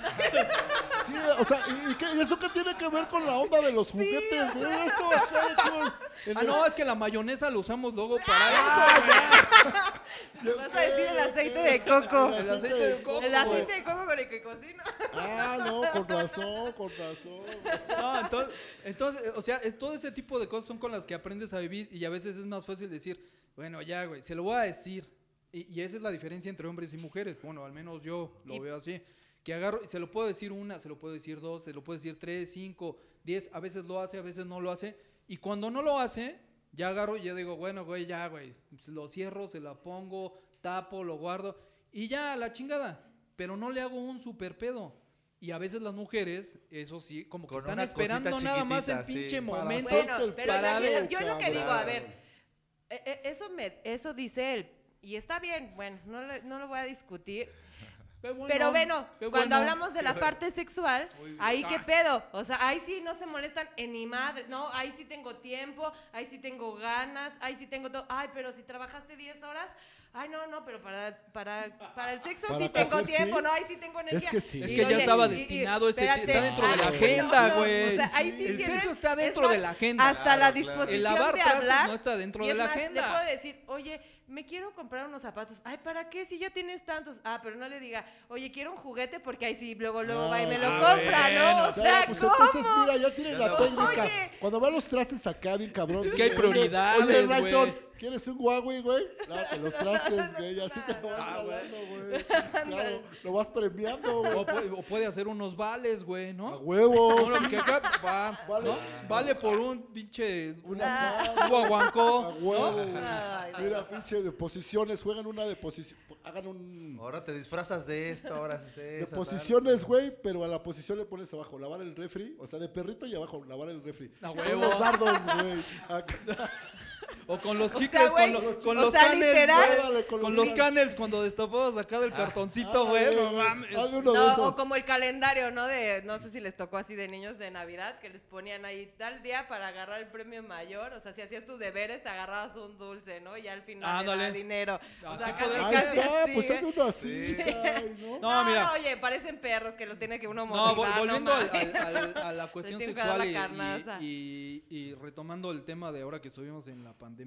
Sí, o sea, ¿y, qué- y eso qué tiene que ver con la onda de los juguetes, güey? Esto acá Ah, el- no, es que la mayonesa lo usamos luego para Ah, eso. Vas a decir el aceite de coco. El aceite de coco. El aceite de coco con el que cocino. Ah, no, con razón, con razón. No, entonces, entonces, o sea, es, todo ese tipo de cosas son con las que aprendes a vivir y a veces es más fácil decir, bueno, ya, güey, se lo voy a decir. Y, y esa es la diferencia entre hombres y mujeres. Bueno, al menos yo lo Y- veo así. Que agarro, se lo puedo decir una, se lo puedo decir dos, se lo puedo decir tres, cinco, diez. A veces lo hace, a veces no lo hace. Y cuando no lo hace, ya agarro y ya digo, bueno, güey, ya, güey. Lo cierro, se la pongo, tapo, lo guardo. Y ya, la chingada. Pero no le hago un super pedo. Y a veces las mujeres, eso sí, como que Con están esperando nada más el sí. pinche Para momento. Bueno, el pero para imagínate, ver, yo lo que digo, a ver, eh, eh, eso, me, eso dice él. Y está bien, bueno, no, le- no lo voy a discutir. Bueno, Pero bueno, cuando bueno. hablamos de la parte sexual, ahí qué pedo. O sea, ahí sí no se molestan en ni madre. No, ahí sí tengo tiempo, ahí sí tengo ganas, ahí sí tengo todo. Ay, pero si trabajaste 10 horas. Ay, no, no, pero para, para, para el sexo Para sí tengo tiempo, sí. no, ahí sí tengo energía. que sí. Es que ya oye, estaba y- y- destinado ese- espérate, está dentro de la ah, agenda, no, no, güey. O sea, ahí Sí, sí el tienen- sexo está es dentro de la agenda. Hasta Claro, la claro. disposición El lavar de trastes hablar. no está dentro y de es la más, agenda. Le puedo decir, oye, me quiero comprar unos zapatos. Ay, ¿para qué? Si ya tienes tantos. Ah, pero no le diga, oye, quiero un juguete porque ahí sí, luego, luego va y me lo Ah, compra, bueno, ¿no? O sea, sea, pues ¿cómo? entonces, mira, ya tienes Ya la no. técnica. Oye. Cuando van los trastes acá, bien cabrón. Es que hay prioridades, güey. ¿Quieres un Huawei, güey? Lávate los trastes, güey. Y así te vas Ah, güey. jalando, güey. Claro, lo vas premiando, güey. O, puede, o puede hacer unos vales, güey, A ¿no? huevos. No, no, que acá va, Vale. ¿no? Vale por un pinche Una un cara. A guaguancó. huevo, güey. Ay, Dios. Mira, pinche de posiciones. Juegan una de posición. Hagan un. Ahora te disfrazas de esto, ahora es De posiciones, güey, pero a la posición le pones abajo, lavar el refri, o sea, de perrito y abajo, lavar el refri. A Con huevo. los dardos, güey. Acá. O con los O sea, chicles, con, los- con o los sea, canels. Órale, con Con los los can- canels cuando destapabas acá del cartoncito, Ah, güey. No güey, mames. Hazle uno de No, o como el calendario, ¿no? De, no sé si les tocó así de niños de Navidad, que les ponían ahí tal día para agarrar el premio mayor. O sea, si hacías tus deberes, te agarrabas un dulce, ¿no? Y al final Ándale. era dinero. O sea, casi, Ahí casi está, así, pues así, Sí. ay, ¿no? No, No, mira. no, oye, parecen perros que los tiene que uno No, motivar. vol- volviendo al- al- al- a la cuestión sexual y- carnaza. y, y- y retomando el tema de ahora que estuvimos en la pandemia.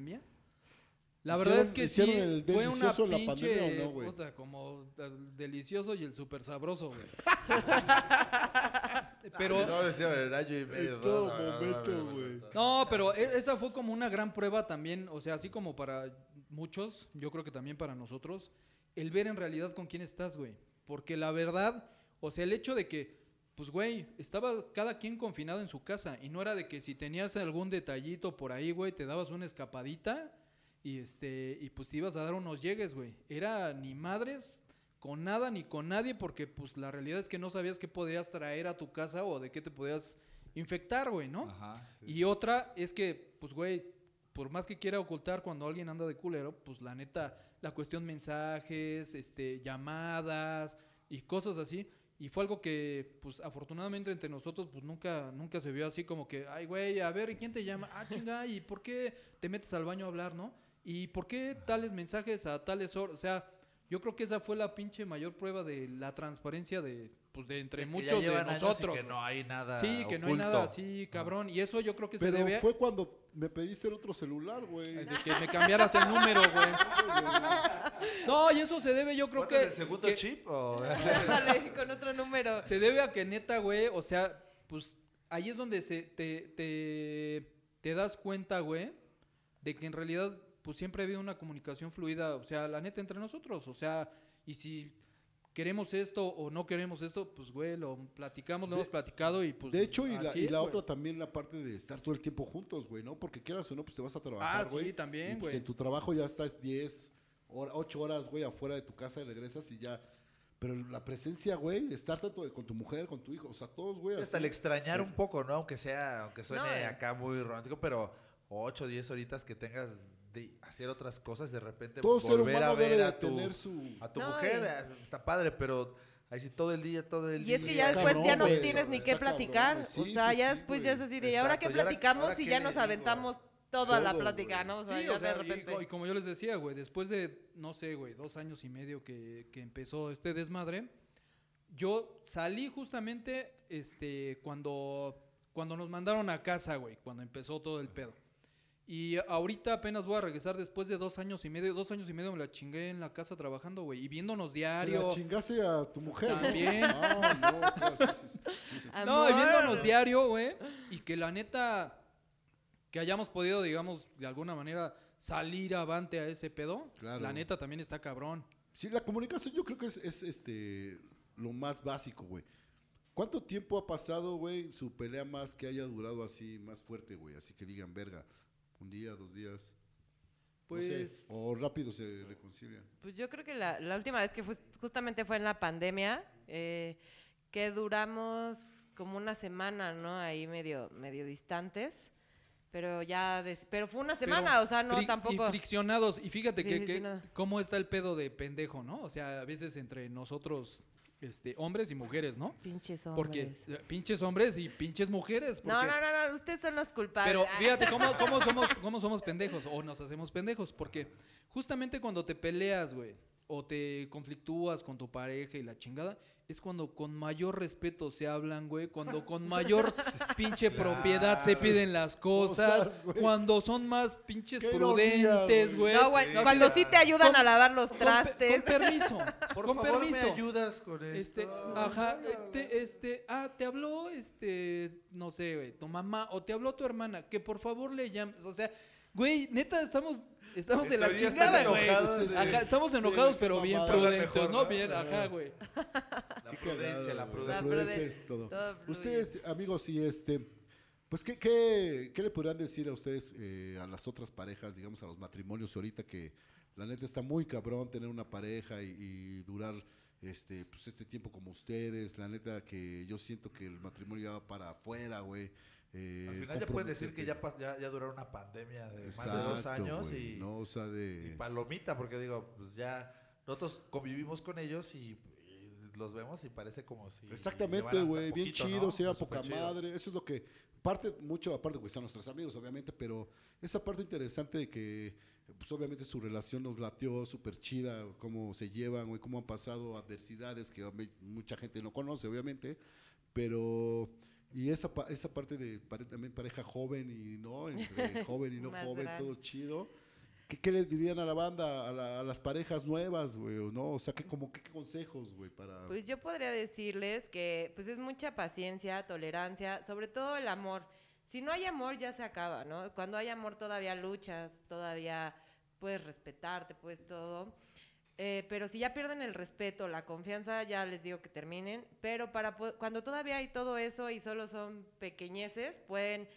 La ¿Hicieron- verdad es que sí, el fue una la pinche, pandemia o no, güey? puta, como el delicioso y el súper sabroso, güey. pero, Si no, decía el año y medio. En todo momento, güey. no. No, pero e- esa fue como una gran prueba también, o sea, así como para muchos, yo creo que también para nosotros, el ver en realidad con quién estás, güey. Porque la verdad, o sea, el hecho de que, pues, güey, estaba cada quien confinado en su casa y no era de que si tenías algún detallito por ahí, güey, te dabas una escapadita y este, y pues te ibas a dar unos llegues, güey. Era ni madres con nada ni con nadie porque pues la realidad es que no sabías qué podrías traer a tu casa o de qué te podías infectar, güey, ¿no? Ajá, sí. Y otra es que, pues, güey, por más que quiera ocultar cuando alguien anda de culero, pues la neta, la cuestión mensajes, este, llamadas y cosas así. Y fue algo que, pues, afortunadamente entre nosotros, pues nunca, nunca se vio así como que, ay, güey, a ver, ¿y quién te llama? Ah, chinga, ¿y por qué te metes al baño a hablar, no? ¿Y por qué tales mensajes a tales horas? O sea, yo creo que esa fue la pinche mayor prueba de la transparencia de, pues, de entre muchos de nosotros. que no hay nada. Sí, que no hay nada así, cabrón. Y eso yo creo que se Pero debe fue cuando me pediste el otro celular, güey. de que me cambiaras el número, güey. No, y eso se debe, yo creo ¿Cuánto es que, el segundo que chip? o- con otro número. se debe a que neta, güey, o sea, pues ahí es donde se te, te, te das cuenta, güey, de que en realidad pues siempre ha habido una comunicación fluida, o sea, la neta entre nosotros, o sea, y si queremos esto o no queremos esto, pues güey, lo platicamos, lo De- hemos platicado y pues De hecho, y la, y es, la güey. otra también, la parte de estar todo el tiempo juntos, güey, ¿no? Porque quieras o no, pues te vas a trabajar, Ah, güey. sí, también, y, pues, güey. en tu trabajo ya estás 10, 8 horas, güey, afuera de tu casa y regresas y ya. Pero la presencia, güey, de estar tanto con tu mujer, con tu hijo, o sea, todos, güey. Hasta así. el extrañar Sí. un poco, ¿no? Aunque sea, aunque suene No, eh. acá muy romántico, pero 8 o 10 horitas que tengas de hacer otras cosas, de repente Todo ser volver humano a ver debe de a tu, tener su... a tu No, mujer, y- eh, está padre, pero ahí sí todo el día, todo el Y día. es que ya después cabrón, ya no tienes ni qué platicar. Sí, o sea, sí, ya sí, después güey. ya es así de, ¿y ahora qué Exacto, ¿y ahora- platicamos? ahora y ya nos digo? aventamos toda la plática, güey. ¿no? O sea, Sí, ya o sea, de y repente. co- y, como yo les decía, güey, después de, no sé, güey, dos años y medio que, que empezó este desmadre, yo salí justamente este, cuando, cuando nos mandaron a casa, güey, cuando empezó todo el pedo. Y ahorita apenas voy a regresar después de dos años y medio. Dos años y medio me la chingué en la casa trabajando, güey, y viéndonos ¿Te diario. la chingaste a tu mujer? ¿no? También. Ah, no, claro, sí, sí, sí. No, y viéndonos diario, güey. Y que la neta, que hayamos podido, digamos, de alguna manera salir avante a ese pedo. Claro. La neta también está cabrón. Sí, la comunicación yo creo que es, es, este lo más básico, güey. ¿Cuánto tiempo ha pasado, güey, su pelea más que haya durado así, más fuerte, güey? Así que digan, verga, un día, dos días. no sé, Pues. o rápido se reconcilian. Pues yo creo que la, la última vez que fue, justamente fue en la pandemia, eh, que duramos como una semana, ¿no? Ahí medio, medio distantes. Pero ya, des- pero fue una pero semana, o sea, no fri- tampoco. Y friccionados. Y fíjate que, que cómo está el pedo de pendejo, ¿no? O sea, a veces entre nosotros, este, hombres y mujeres, ¿no? Pinches hombres. Porque eh, pinches hombres y pinches mujeres. No, porque- no, no, no, ustedes son los culpables. Pero Ah. fíjate cómo, cómo somos, cómo somos pendejos o nos hacemos pendejos. Porque justamente cuando te peleas, güey, o te conflictúas con tu pareja y la chingada, es cuando con mayor respeto se hablan, güey. Cuando con mayor pinche Sí. propiedad se piden las cosas. Cuando son más pinches prudentes, güey. No, güey, Sí. cuando sí te ayudan Con- a lavar los trastes. con permiso. Por con favor, permiso. me ayudas con esto. Este, ajá, te, este, ah, te habló, este, no sé, güey, tu mamá, o te habló tu hermana, que por favor le llames, o sea, güey, neta, estamos, estamos de la chingada, están güey. enojados, sí. Ajá, estamos enojados, pero bien prudentes, Mejor, ¿no? ¿no? Bien, ajá, güey. La Qué prudencia, la prudencia. La es todo. todo. Ustedes, amigos, y este, pues, ¿qué, qué, qué le podrían decir a ustedes, eh, a las otras parejas, digamos, a los matrimonios ahorita que la neta está muy cabrón tener una pareja y, y durar este, pues, este tiempo como ustedes? La neta que yo siento que el matrimonio ya va para afuera, güey. Eh, Al final ya pueden decir que ya, ya, ya duraron una pandemia de más de dos Exacto, años y, no, o sea, y de... palomita, porque digo, pues ya nosotros convivimos con ellos y, y los vemos y parece como si... Exactamente, güey, bien chido, ¿no? sea Pues, poca chido. madre, eso es lo que, parte mucho, aparte, güey, son nuestros amigos, obviamente, pero esa parte interesante de que, pues obviamente su relación nos latió súper chida, cómo se llevan, güey, cómo han pasado adversidades que mucha gente no conoce, obviamente, pero, y esa, esa parte de pare- también pareja joven y no, entre joven y no joven, grande. todo chido. ¿Qué, qué le dirían a la banda, a, la- a las parejas nuevas, güey? o ¿No? O sea, ¿qué, como, qué consejos, güey, para... Pues yo podría decirles que pues es mucha paciencia, tolerancia, sobre todo el amor. Si no hay amor ya se acaba, ¿no? Cuando hay amor todavía luchas, todavía puedes respetarte, puedes todo. Eh, pero si ya pierden el respeto, la confianza, ya les digo que terminen. Pero para cuando todavía hay todo eso y solo son pequeñeces, pueden,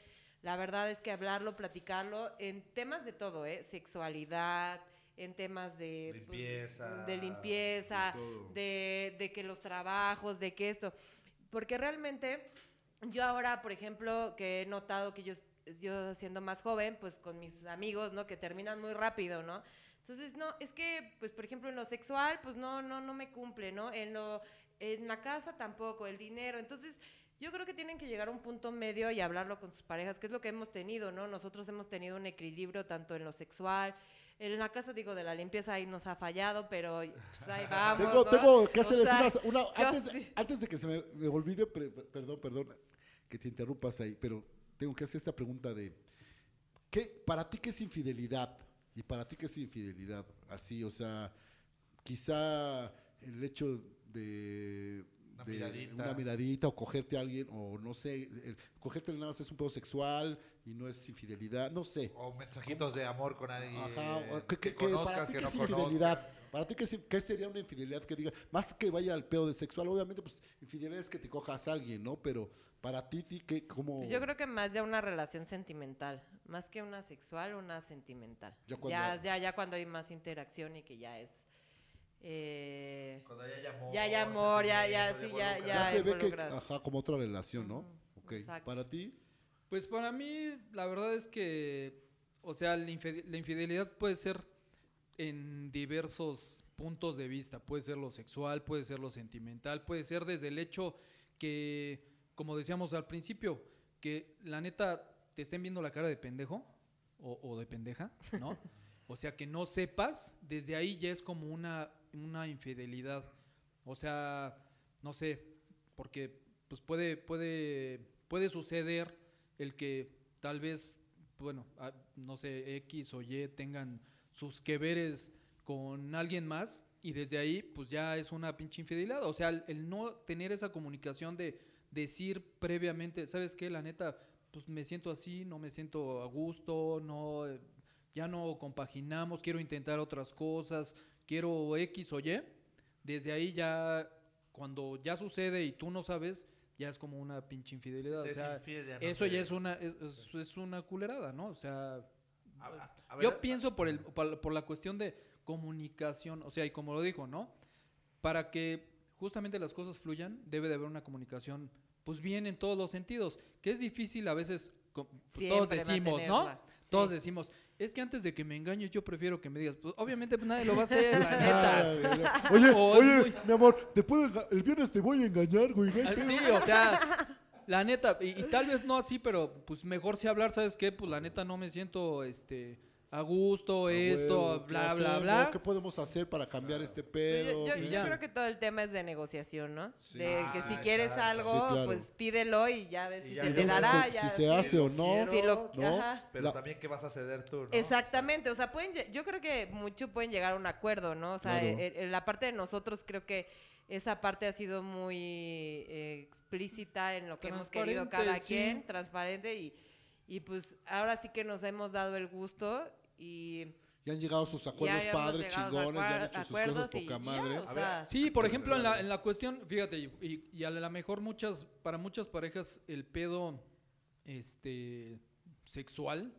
la verdad es que hablarlo, platicarlo en temas de todo, ¿eh? Sexualidad, en temas de pues, Limpieza. de limpieza, De todo. de, de que los trabajos, de que esto. Porque realmente yo ahora, por ejemplo, que he notado que yo, yo siendo más joven, pues con mis amigos, ¿no? Que terminan muy rápido, ¿no? Entonces, no, es que, pues, por ejemplo, en lo sexual, pues no, no, no me cumple, ¿no? En lo, en la casa tampoco, el dinero. Entonces, yo creo que tienen que llegar a un punto medio y hablarlo con sus parejas, que es lo que hemos tenido, ¿no? Nosotros hemos tenido un equilibrio tanto en lo sexual, en la casa, digo, de la limpieza ahí nos ha fallado, pero pues, ahí vamos, Tengo, ¿no? tengo que O hacerles sea, una, antes, sí. antes de que se me, me olvide, pre- per- perdón, perdón, que te interrumpas ahí, pero tengo que hacer esta pregunta de, ¿qué, para ti qué es infidelidad? Y para ti qué es infidelidad, así, o sea, quizá el hecho de, Una de miradita. una miradita o cogerte a alguien, o no sé, el- cogerte nada más es un pedo sexual y no es infidelidad, no sé. O mensajitos de amor con alguien Ajá, o- ¿qué, que qué- qué- para ti que no es infidelidad? Para ti, ¿qué, se- qué sería una infidelidad que diga? Más que vaya al pedo de sexual, obviamente, pues infidelidad es que te cojas a alguien, ¿no? Pero para ti, ti ¿qué, cómo? Pues yo creo que más ya una relación sentimental, más que una sexual, una sentimental. Ya Ya, cuando- ya, ya, cuando hay más interacción y que ya es... eh, Cuando ya hay amor. Ya hay amor, ya- ya, sí, ya- ya ya se ve que, ajá, como otra relación, ¿no? Ok. exacto. Para ti, Pues para mí, la verdad es que, o sea, la, infide- la infidelidad puede ser en diversos puntos de vista. Puede ser lo sexual, puede ser lo sentimental, puede ser desde el hecho que, como decíamos al principio, que la neta te estén viendo la cara de pendejo o, o de pendeja, ¿no? o sea, que no sepas, desde ahí ya es como una, una infidelidad. O sea, no sé, porque pues puede, puede, puede suceder el que tal vez, bueno, no sé, X o Y tengan sus que veres con alguien más y desde ahí pues ya es una pinche infidelidad. O sea, el, el no tener esa comunicación de decir previamente, ¿sabes qué? La neta, pues me siento así, no me siento a gusto, no, ya no compaginamos, quiero intentar otras cosas, quiero X o Y. Desde ahí ya, cuando ya sucede y tú no sabes, ya es como una pinche infidelidad. O sea, eso ya es una, es una culerada, ¿no? O sea, A- a- a ver, yo pienso por, el, por, por la cuestión de comunicación, o sea, y como lo dijo, ¿no? Para que justamente las cosas fluyan, debe de haber una comunicación, pues bien en todos los sentidos, que es difícil a veces, pues, todos decimos, ¿no? sí. Todos decimos, es que antes de que me engañes yo prefiero que me digas, pues obviamente pues nadie lo va a hacer, la neta. Oye, oye, muy- mi amor, te puedo el viernes te voy a engañar, güey. Ah. Sí, o sea, la neta, y, y tal vez no así, pero pues mejor sí hablar, ¿sabes qué? Pues la neta no me siento este a gusto, esto, ¿qué bla, bla, hacemos? bla. ¿Qué podemos hacer para cambiar este pedo? yo, creo que todo el tema es de negociación, ¿no? Sí, de que si quieres algo, Sí, claro. pues pídelo y ya ves Y si ya se te dará. si- ya, si se hace o no. quiero, Si lo- ¿no? ajá. Pero La- también que vas a ceder tú, ¿no? Exactamente, o sea, pueden, yo creo que mucho pueden llegar a un acuerdo, ¿no? O sea, Claro. eh, eh, la parte de nosotros creo que esa parte ha sido muy eh, explícita en lo que hemos querido cada sí. quien, transparente y, y pues ahora sí que nos hemos dado el gusto y Ya han llegado sus acuerdos padres, chingones, ya han hecho sus cosas y poca ya, madre. o sea, Sí, por ejemplo, en la, en la cuestión, fíjate, y, a lo mejor muchas, para muchas parejas el pedo este sexual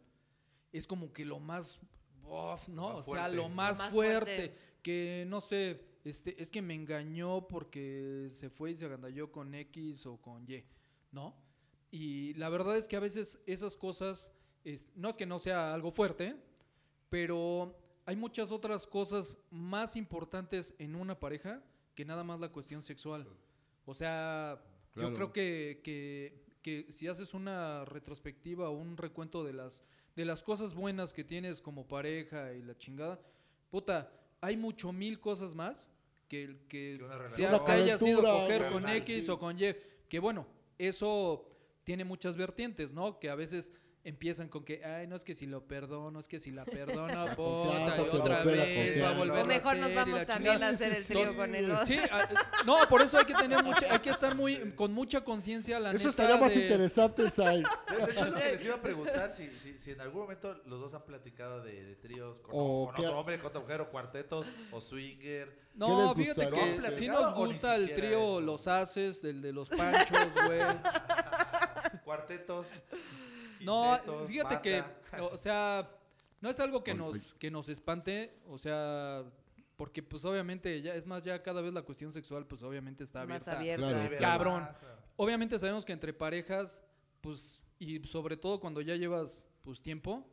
es como que lo más, uf, ¿no? más o sea, fuerte. lo más, Lo más fuerte, fuerte. que no sé, este, es que me engañó porque se fue y se agandalló con X o con Y, ¿no? Y la verdad es que a veces esas cosas, es- no es que no sea algo fuerte, pero hay muchas otras cosas más importantes en una pareja que nada más la cuestión sexual. O sea, Claro. yo creo que, que, que si haces una retrospectiva o un recuento de las, de las cosas buenas que tienes como pareja y la chingada, puta, hay mucho mil cosas más que, que, Que una sea que haya sido coger con X sí. o con Y, que bueno, eso tiene muchas vertientes, ¿no? Que a veces empiezan con que, ay, no es que si lo perdono, es que si la perdono, puta, y se otra la vez va a volver o mejor nos vamos también a hacer el trío con el otro. Sí, ah, no, por eso hay que tener mucha, hay que estar muy con mucha conciencia la Eso neta estaría más de- interesante, Sai. De, de hecho, lo que les iba a preguntar, si, si, si en algún momento los dos han platicado de, de tríos con, O con qué- otro hombre, con otra mujer, o cuartetos, o swinger. No, ¿Qué les fíjate que hacer? sí nos ¿O ni gusta el trío eso? Los Haces, el de los Panchos, güey. Cuartetos. No, quintetos, fíjate que, o sea, no es algo que Ay, nos, que nos espante, o sea, porque pues obviamente ya, es más, ya cada vez la cuestión sexual pues obviamente está Más abierta. abierta. Claro. Nivel cabrón. más, claro. Obviamente sabemos que entre parejas, pues, y sobre todo cuando ya llevas, pues, tiempo,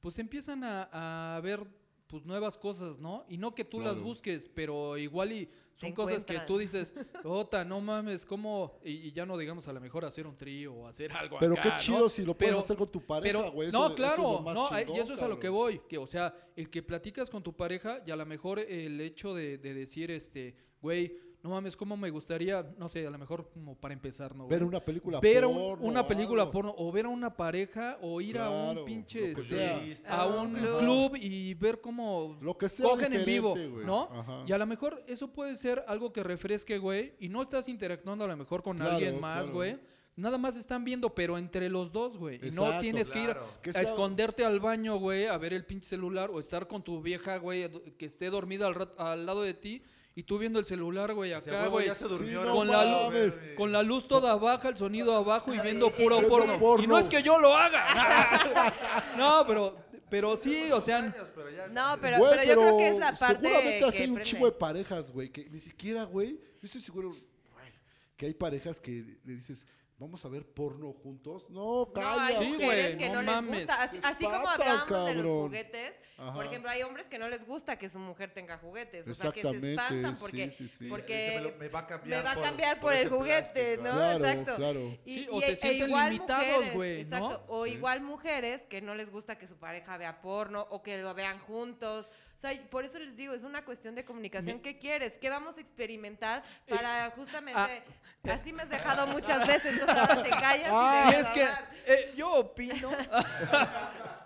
pues empiezan a, a ver, pues, nuevas cosas, ¿no? Y no que tú las Claro. busques, pero igual y son cosas que tú dices, Ota, no mames, ¿cómo? Y, y ya no digamos a lo mejor hacer un trío o hacer algo Pero acá, qué ¿no? chido si lo puedes Pero- hacer con tu pareja, Pero, güey. no, eso- eso es claro, lo más no, y eso es a lo que voy, que, o sea, el que platicas con tu pareja y a lo mejor el hecho de, de decir, este, güey, no mames, ¿cómo me gustaría, no sé, a lo mejor como para empezar, ¿no? Ver una película ver un- porno una o película algo. porno o ver a una pareja o ir a un pinche lo que sea. Turista. a un club. y ver cómo Lo que sea cogen en vivo, güey. ¿no? Ajá. Y a lo mejor eso puede ser algo que refresque, güey, y no estás interactuando a lo mejor con Claro, alguien más, claro. güey, nada más están viendo, pero entre los dos, güey. Y no tienes que ir a esconderte al baño, güey, a ver el pinche celular o estar con tu vieja, güey, que esté dormida al, al lado de ti y tú viendo el celular, güey, acá, güey. Sí, no con la. Con luz toda baja, el sonido abajo y viendo puro porno. Y no es que yo lo haga. no, pero, pero sí, o sea, Años, pero ya- No, pero, Güey, pero yo creo que es la parte seguramente así hay un chingo de parejas, güey, que ni siquiera, güey, yo estoy seguro, güey, que hay parejas que le dices, vamos a ver porno juntos. No, No, calla. hay Sí, mujeres que no no, les mames. gusta. Así, como hablábamos de los cabrón. juguetes, Ajá. por ejemplo, hay hombres que no les gusta que su mujer tenga juguetes. O sea, que se espantan porque, sí, sí. porque Dice, me, lo- me va a cambiar me va a por- cambiar por, por el juguete, plástico. ¿no? Claro, Exacto. claro. Y, Sí, y- o se e sienten igual limitados, mujeres, güey, ¿no? Exacto. O Sí. igual mujeres que no les gusta que su pareja vea porno o que lo vean juntos. O sea, por eso les digo, es una cuestión de comunicación. Mi- ¿Qué quieres? ¿Qué vamos a experimentar Eh, para justamente... ah, Así me has dejado muchas veces, entonces ahora te callas Ah, y es que eh, yo opino.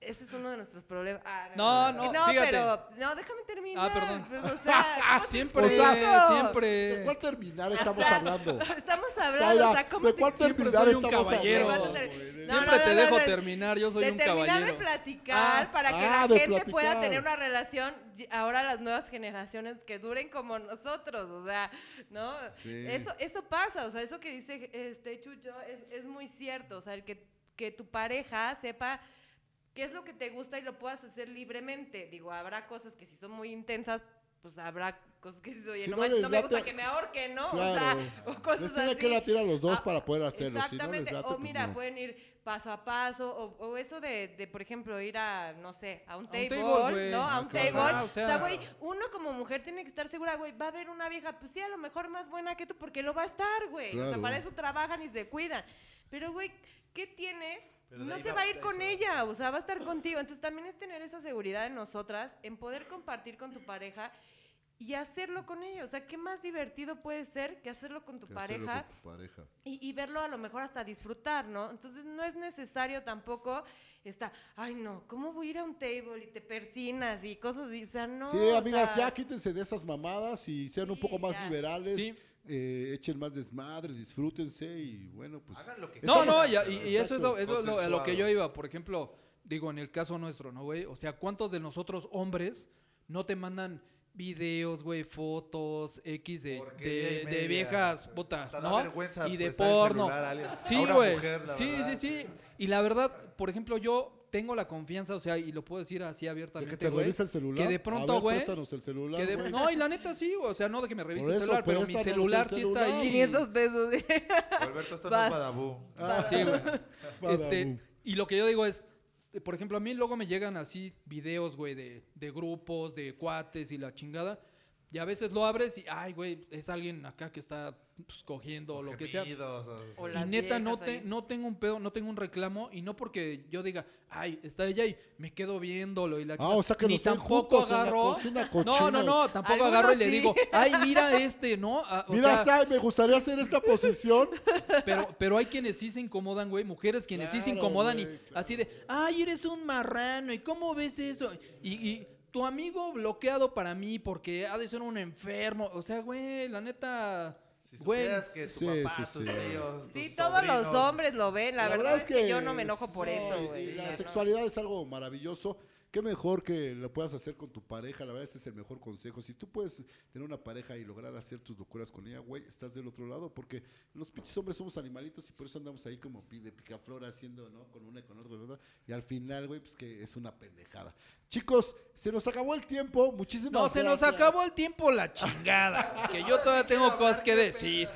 Ese es uno de nuestros problemas. Ah, No, no, No, fíjate. pero. No, déjame terminar. Ah, perdón. Pues, o sea, ¿cómo te Siempre, explico? ¿De siempre. cuál terminar estamos O sea, hablando? Estamos hablando, Zaira, o sea, ¿cómo ¿de te cuál? Siempre terminar soy un estamos caballero. hablando? ¿De ter- De- No, Siempre no, te no, dejo no, terminar, yo soy de un terminar caballero. de platicar Ah. para que Ah, la de gente pueda tener una relación ahora las nuevas generaciones que duren como nosotros, o sea, ¿no? Sí. Eso eso pasa, o sea, eso que dice este Chucho es, es muy cierto, o sea, el que que tu pareja sepa qué es lo que te gusta y lo puedas hacer libremente. Digo, habrá cosas que si son muy intensas, pues habrá cosas que dices, oye, Si no, no manches, no me gusta que me ahorquen, ¿no? Claro. O sea, o cosas así. que latir a los dos Ah, para poder hacerlo. Si no les Exactamente. late, o pues mira, no. pueden ir paso a paso, o, o eso de, de, por ejemplo, ir a, no sé, a un A un table, güey. ¿no? A un claro. table. Ah, o o sea, güey, uno como mujer tiene que estar segura, güey, va a haber una vieja, pues sí, a lo mejor más buena que tú, porque lo va a estar, güey. O sea, para eso trabajan y se cuidan. Pero, güey, ¿qué tiene? Pero no se va- a ir con eso. ella, o sea, va a estar contigo. Entonces también es tener esa seguridad en nosotras, en poder compartir con tu pareja y hacerlo con ella. O sea, ¿qué más divertido puede ser que hacerlo con tu Que pareja? con tu pareja. y, y verlo a lo mejor hasta disfrutar, ¿no? Entonces no es necesario tampoco estar, ay no, ¿cómo voy a ir a un table y te persinas y cosas así? O sea, no. Sí, o amigas, sea, ya quítense de esas mamadas y sean un poco más ya. liberales. Sí. Eh, echen más desmadre, disfrútense y bueno, pues. Hagan lo que No, quieran, no, y, pero y- y eso es, lo, Exacto. eso es lo- a lo que yo iba. Por ejemplo, digo, en el caso nuestro, ¿no, güey? O sea, ¿cuántos de nosotros hombres no te mandan videos, güey, fotos, X de, de, de pues, viejas, puta, Hasta da ¿no? vergüenza Y de el porno. celular Sí, una güey. Sí, verdad. sí, sí. Y la verdad, por ejemplo, yo tengo la confianza, o sea, y lo puedo decir así de que abiertamente, te güey. revisa el celular. que de pronto, güey, préstanos el celular. que de- güey. no, y la neta sí, o sea, no de que me revise Por el eso, celular, pero mi celular sí está ahí. 500 pesos. de- Alberto, esto no Vas. es badabú. Ah, Sí, güey. Este, y lo que yo digo es, por ejemplo, a mí luego me llegan así videos, güey, de, de grupos, de cuates y la chingada. Y a veces lo abres y, ay, güey, es alguien acá que está pues, cogiendo o lo que sea. O- O Y neta, no, te, ahí. no tengo un pedo, no tengo un reclamo. Y no porque yo diga, ay, está ella y me quedo viéndolo y la Ah, o sea que Ni los tampoco agarro. no, no, no, tampoco agarro y le digo, ay, mira este, ¿no? Ah, o Mira, sea, Sai, me gustaría hacer esta posición. pero, pero hay quienes sí se incomodan, güey, mujeres quienes sí se incomodan güey, y así de, ay, eres un marrano, ¿y cómo ves eso? Y, y tu amigo bloqueado para mí porque ha de ser un enfermo, o sea, güey, la neta, Si supieras que tu Sí, papá, sí, tus sí. tíos, Sí, tus todos los hombres lo ven. La, verdad, es que, yo no me enojo por eso, güey. La sexualidad es algo maravilloso. Qué mejor que lo puedas hacer con tu pareja. La verdad, ese es el mejor consejo. Si tú puedes tener una pareja y lograr hacer tus locuras con ella, güey, estás del otro lado. Porque los pinches hombres somos animalitos y por eso andamos ahí como de picaflor haciendo, ¿no? Con una y con otra, con otra. Y al final, güey, pues que es una pendejada. Chicos, se nos acabó el tiempo. Muchísimas No, se nos gracias. acabó el tiempo la chingada, es que yo todavía tengo cosas que decir.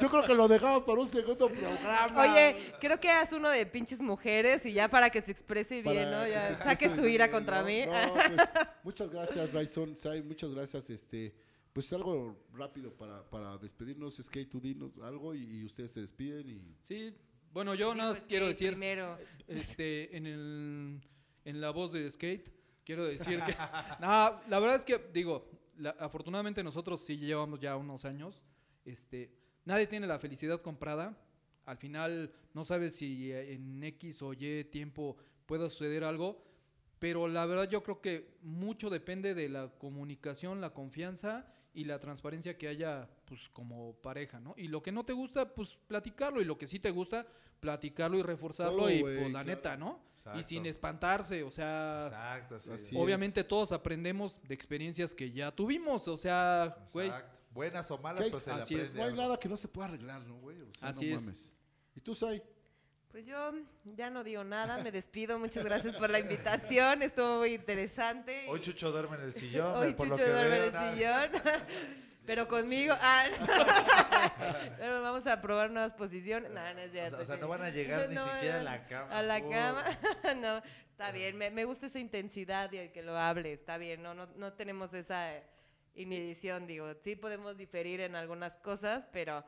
Yo creo que lo dejamos para un segundo programa. Oye, creo que haz uno de pinches mujeres y ya para que se exprese Para bien, ¿no? que Ya saque su ira bien, contra ¿no? mí. No, pues, muchas gracias, Bryson. Sai, muchas gracias. Este, pues algo rápido para, para despedirnos. Skate, tú dinos algo y, y ustedes se despiden. y Sí, bueno, yo nada más Dijo quiero decir, Primero. este, en, el, en la voz de Skate, quiero decir que... no, la verdad es que, digo, la- afortunadamente nosotros sí llevamos ya unos años. Este, nadie tiene la felicidad comprada. Al final no sabes si eh, en X o Y tiempo pueda suceder algo. Pero la verdad yo creo que mucho depende de la comunicación, la confianza y la transparencia que haya, pues, como pareja, ¿no? Y lo que no te gusta, pues, platicarlo. Y lo que sí te gusta, platicarlo y reforzarlo. Todo, y, güey, pues, la claro. neta, ¿no? Y sin espantarse, o sea... Exacto, sí. Así Obviamente es. todos aprendemos de experiencias que ya tuvimos, o sea, güey, Exacto. Buenas o malas, pues se Así es. aprende No hay nada que no se pueda arreglar, ¿no, güey? O sea, Así no es. ¿Y tú, Sai? Pues yo ya no digo nada, me despido. Muchas gracias por la invitación, estuvo muy interesante. Hoy Chucho duerme en el sillón, Hoy por lo Chucho que duerme en el sillón. Pero conmigo. Ah, no. Pero vamos a probar nuevas posiciones. No, no es O cierto. sea, o sea, no van a llegar ni siquiera a la cama. A la Oh. cama. no, está bien. Me, me gusta esa intensidad y el que lo hable. Está bien. No, no, no tenemos esa inhibición. Digo, sí podemos diferir en algunas cosas, pero,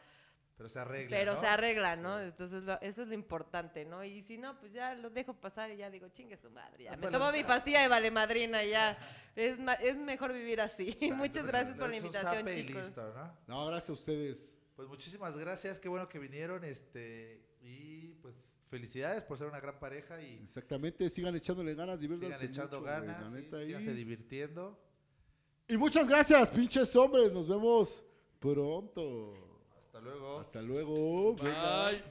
Pero se arregla, pero ¿no? se arregla, ¿no? Entonces lo- eso es lo importante, ¿no? Y si no, pues ya lo dejo pasar y ya digo, chingue su madre. Ya. Me Bueno. tomo mi pastilla de vale madrina y ya. Es, es mejor vivir así. Exacto, Muchas le- gracias por la invitación, chicos. listo, ¿no? No, gracias a ustedes. Pues muchísimas gracias, qué bueno que vinieron, este, y pues felicidades por ser una gran pareja y Exactamente, sigan echándole ganas, sigan diviértanse echando mucho, ganas, la sí, síganse divirtiendo. Y muchas gracias, pinches hombres. Nos vemos pronto. Hasta luego. Hasta luego. Venga. bye.